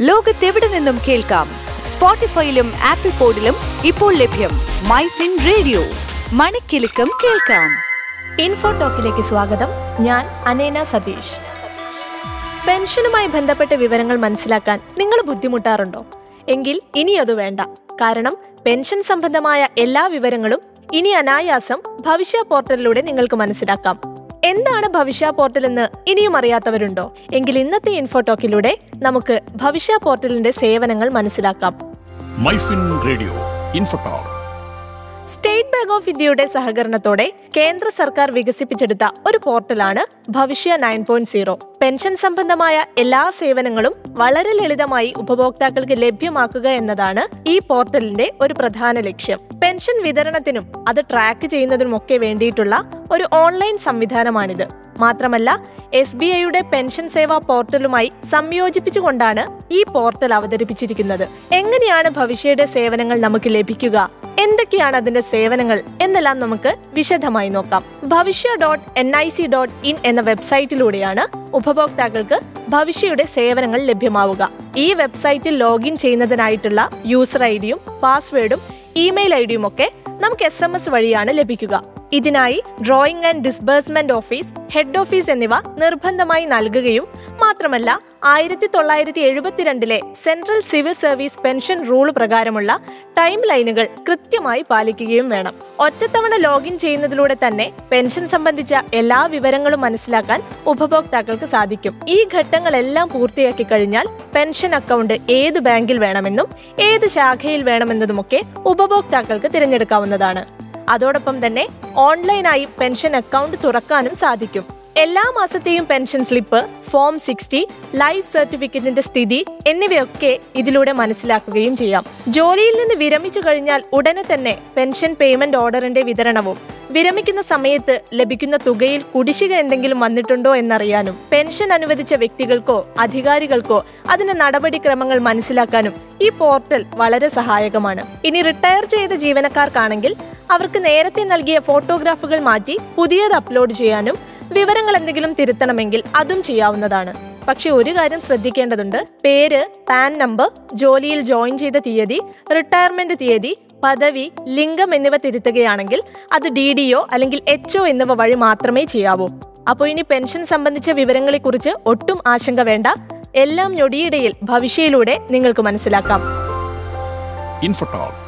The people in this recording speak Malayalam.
ലോകത്തെവിടെ നിന്നും കേൾക്കാം? സ്പോട്ടിഫൈയിലും ആപ്പിൾ പോഡിലും ഇപ്പോൾ ലഭ്യം മൈ ഫിൻ റേഡിയോ. മണിക്കിലുക്കം കേൾക്കാം. ഇൻഫോ ടോക്കിലേക്ക് സ്വാഗതം. ഞാൻ അനേന സതീഷ്. പെൻഷനുമായി ബന്ധപ്പെട്ട വിവരങ്ങൾ മനസ്സിലാക്കാൻ നിങ്ങൾ ബുദ്ധിമുട്ടാറുണ്ടോ? എങ്കിൽ ഇനി അത് വേണ്ട. കാരണം പെൻഷൻ സംബന്ധമായ എല്ലാ വിവരങ്ങളും ഇനി അനായാസം ഭവിഷ്യ പോർട്ടലിലൂടെ നിങ്ങൾക്ക് മനസ്സിലാക്കാം. എന്താണ് ഭവിഷ്യ പോർട്ടൽ എന്ന് ഇനിയും അറിയാത്തവരുണ്ടോ? എങ്കിൽ ഇന്നത്തെ ഇൻഫോടോക്കിലൂടെ നമുക്ക് ഭവിഷ്യ പോർട്ടലിന്റെ സേവനങ്ങൾ മനസ്സിലാക്കാം. മൈഫിൻ റേഡിയോ ഇൻഫോടോൾ സ്റ്റേറ്റ് ബാങ്ക് ഓഫ് ഇന്ത്യയുടെ സഹകരണത്തോടെ കേന്ദ്ര സർക്കാർ വികസിപ്പിച്ചെടുത്ത ഒരു പോർട്ടലാണ് Bhavishya nine point zero. Pension സംബന്ധമായ എല്ലാ സേവനങ്ങളും വളരെ ലളിതമായി ഉപഭോക്താക്കൾക്ക് ലഭ്യമാക്കുക എന്നതാണ് ഈ പോർട്ടലിന്റെ ഒരു പ്രധാന ലക്ഷ്യം. പെൻഷൻ വിതരണത്തിനും അത് ട്രാക്ക് ചെയ്യുന്നതിനുമൊക്കെ വേണ്ടിയിട്ടുള്ള ഒരു ഓൺലൈൻ സംവിധാനമാണിത്. മാത്രമല്ല എസ് ബി ഐയുടെ പെൻഷൻ സേവാ പോർട്ടലുമായി സംയോജിപ്പിച്ചുകൊണ്ടാണ് ഈ പോർട്ടൽ അവതരിപ്പിച്ചിരിക്കുന്നത്. എങ്ങനെയാണ് ഭവിഷ്യയുടെ സേവനങ്ങൾ നമുക്ക് ലഭിക്കുക? എന്തൊക്കെയാണ് അതിന്റെ സേവനങ്ങൾ എന്നെല്ലാം നമുക്ക് വിശദമായി നോക്കാം. Bhavishya dot N I C dot in എന്ന വെബ്സൈറ്റിലൂടെയാണ് ഉപഭോക്താക്കൾക്ക് ഭവിഷ്യയുടെ സേവനങ്ങൾ ലഭ്യമാവുക. ഈ വെബ്സൈറ്റിൽ ലോഗിൻ ചെയ്യുന്നതിനായിട്ടുള്ള യൂസർ ഐ ഡിയും പാസ്വേഡും ഇമെയിൽ ഐ ഡിയും ഒക്കെ നമുക്ക് എസ് എം എസ് വഴിയാണ് ലഭിക്കുക. ഇതിനായി drawing and disbursement office head office എന്നിവ നിർബന്ധമായി നൽകുകയും മാത്രമല്ല ആയിരത്തി തൊള്ളായിരത്തി എഴുപത്തിരണ്ടിലെ central civil service pension rule പ്രകാരമുള്ള ടൈം ലൈനുകൾ കൃത്യമായി പാലിക്കുകയും വേണം. ഒറ്റത്തവണ ലോഗിൻ ചെയ്യുന്നതിലൂടെ തന്നെ പെൻഷൻ സംബന്ധിച്ച എല്ലാ വിവരങ്ങളും മനസ്സിലാക്കാൻ ഉപഭോക്താക്കൾക്ക് സാധിക്കും. ഈ ഘട്ടങ്ങളെല്ലാം പൂർത്തിയാക്കി കഴിഞ്ഞാൽ പെൻഷൻ അക്കൗണ്ട് ഏത് ബാങ്കിൽ വേണമെന്നും ഏത് ശാഖയിൽ വേണമെന്നതുമൊക്കെ ഉപഭോക്താക്കൾക്ക് തിരഞ്ഞെടുക്കാവുന്നതാണ്. അതോടൊപ്പം തന്നെ ഓൺലൈനായി പെൻഷൻ അക്കൗണ്ട് തുറക്കാനും സാധിക്കും. എല്ലാ മാസത്തെയും pension slip form sixty life സർട്ടിഫിക്കറ്റിന്റെ സ്ഥിതി എന്നിവയൊക്കെ ഇതിലൂടെ മനസ്സിലാക്കുകയും ചെയ്യാം. ജോലിയിൽ നിന്ന് വിരമിച്ചു കഴിഞ്ഞാൽ ഉടനെ തന്നെ പെൻഷൻ പേയ്മെന്റ് ഓർഡറിന്റെ വിതരണവും വിരമിക്കുന്ന സമയത്ത് ലഭിക്കുന്ന തുകയിൽ കുടിശ്ശിക എന്തെങ്കിലും വന്നിട്ടുണ്ടോ എന്നറിയാനും പെൻഷൻ അനുവദിച്ച വ്യക്തികൾക്കോ അധികാരികൾക്കോ അതിന്റെ നടപടിക്രമങ്ങൾ മനസ്സിലാക്കാനും ഈ പോർട്ടൽ വളരെ സഹായകമാണ്. ഇനി റിട്ടയർ ചെയ്ത ജീവനക്കാർക്കാണെങ്കിൽ അവർക്ക് നേരത്തെ നൽകിയ ഫോട്ടോഗ്രാഫുകൾ മാറ്റി പുതിയത് അപ്ലോഡ് ചെയ്യാനും വിവരങ്ങൾ എന്തെങ്കിലും തിരുത്തണമെങ്കിൽ അതും ചെയ്യാവുന്നതാണ്. പക്ഷെ ഒരു കാര്യം ശ്രദ്ധിക്കേണ്ടതുണ്ട്. പേര് പാൻ നമ്പർ ജോലിയിൽ ജോയിൻ ചെയ്ത തീയതി റിട്ടയർമെന്റ് തീയതി പദവി ലിംഗം എന്നിവ തിരുത്തുകയാണെങ്കിൽ അത് ഡി ഡി ഒ അല്ലെങ്കിൽ എച്ച് ഒ എന്നിവ വഴി മാത്രമേ ചെയ്യാവൂ. അപ്പോൾ ഇനി പെൻഷൻ സംബന്ധിച്ച വിവരങ്ങളെക്കുറിച്ച് ഒട്ടും ആശങ്ക വേണ്ട. എല്ലാം ഞൊടിയിടയിൽ ഭവിഷ്യയിലൂടെ നിങ്ങൾക്ക് മനസ്സിലാക്കാം. ഇൻഫോടോൾ